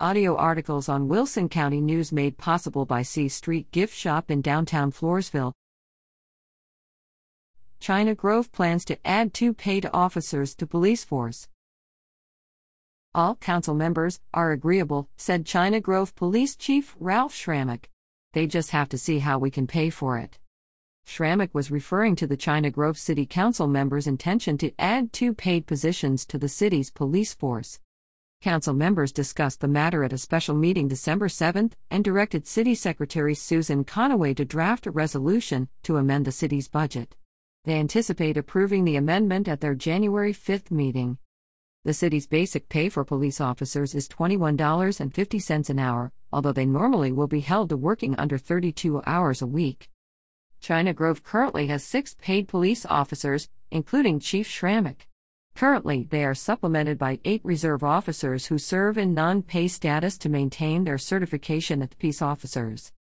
Audio articles on Wilson County News made possible by C Street Gift Shop in downtown Floresville. China Grove plans to add two paid officers to police force. All council members are agreeable, said China Grove Police Chief Ralph Schrammick. They just have to see how we can pay for it. Schrammick was referring to the China Grove City Council members' intention to add two paid positions to the city's police force. Council members discussed the matter at a special meeting December 7 and directed City Secretary Susan Conaway to draft a resolution to amend the city's budget. They anticipate approving the amendment at their January 5 meeting. The city's basic pay for police officers is $21.50 an hour, although they normally will be held to working under 32 hours a week. China Grove currently has six paid police officers, including Chief Schrammick. Currently, they are supplemented by eight reserve officers who serve in non pay status to maintain their certification as peace officers.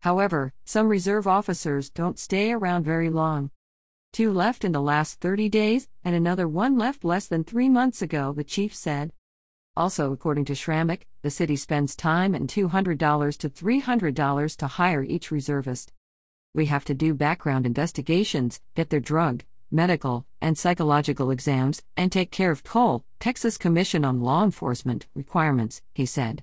However, some reserve officers don't stay around very long. Two left in the last 30 days, and another one left less than three months ago, the chief said. Also, according to Schrammick, the city spends time and $200 to $300 to hire each reservist. We have to do background investigations, get their drug, medical, and psychological exams, and take care of TCOLE, Texas Commission on Law Enforcement, requirements, he said.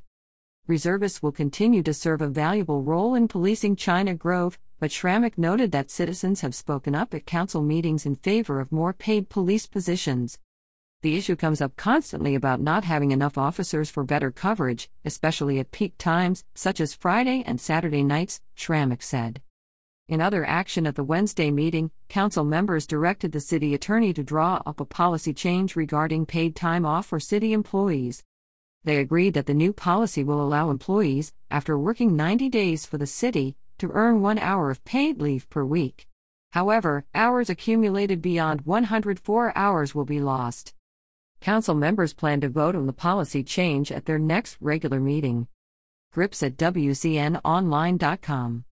Reservists will continue to serve a valuable role in policing China Grove, but Schrammick noted that citizens have spoken up at council meetings in favor of more paid police positions. The issue comes up constantly about not having enough officers for better coverage, especially at peak times, such as Friday and Saturday nights, Schrammick said. In other action at the Wednesday meeting, council members directed the city attorney to draw up a policy change regarding paid time off for city employees. They agreed that the new policy will allow employees, after working 90 days for the city, to earn one hour of paid leave per week. However, hours accumulated beyond 104 hours will be lost. Council members plan to vote on the policy change at their next regular meeting. Grips at WCNOnline.com.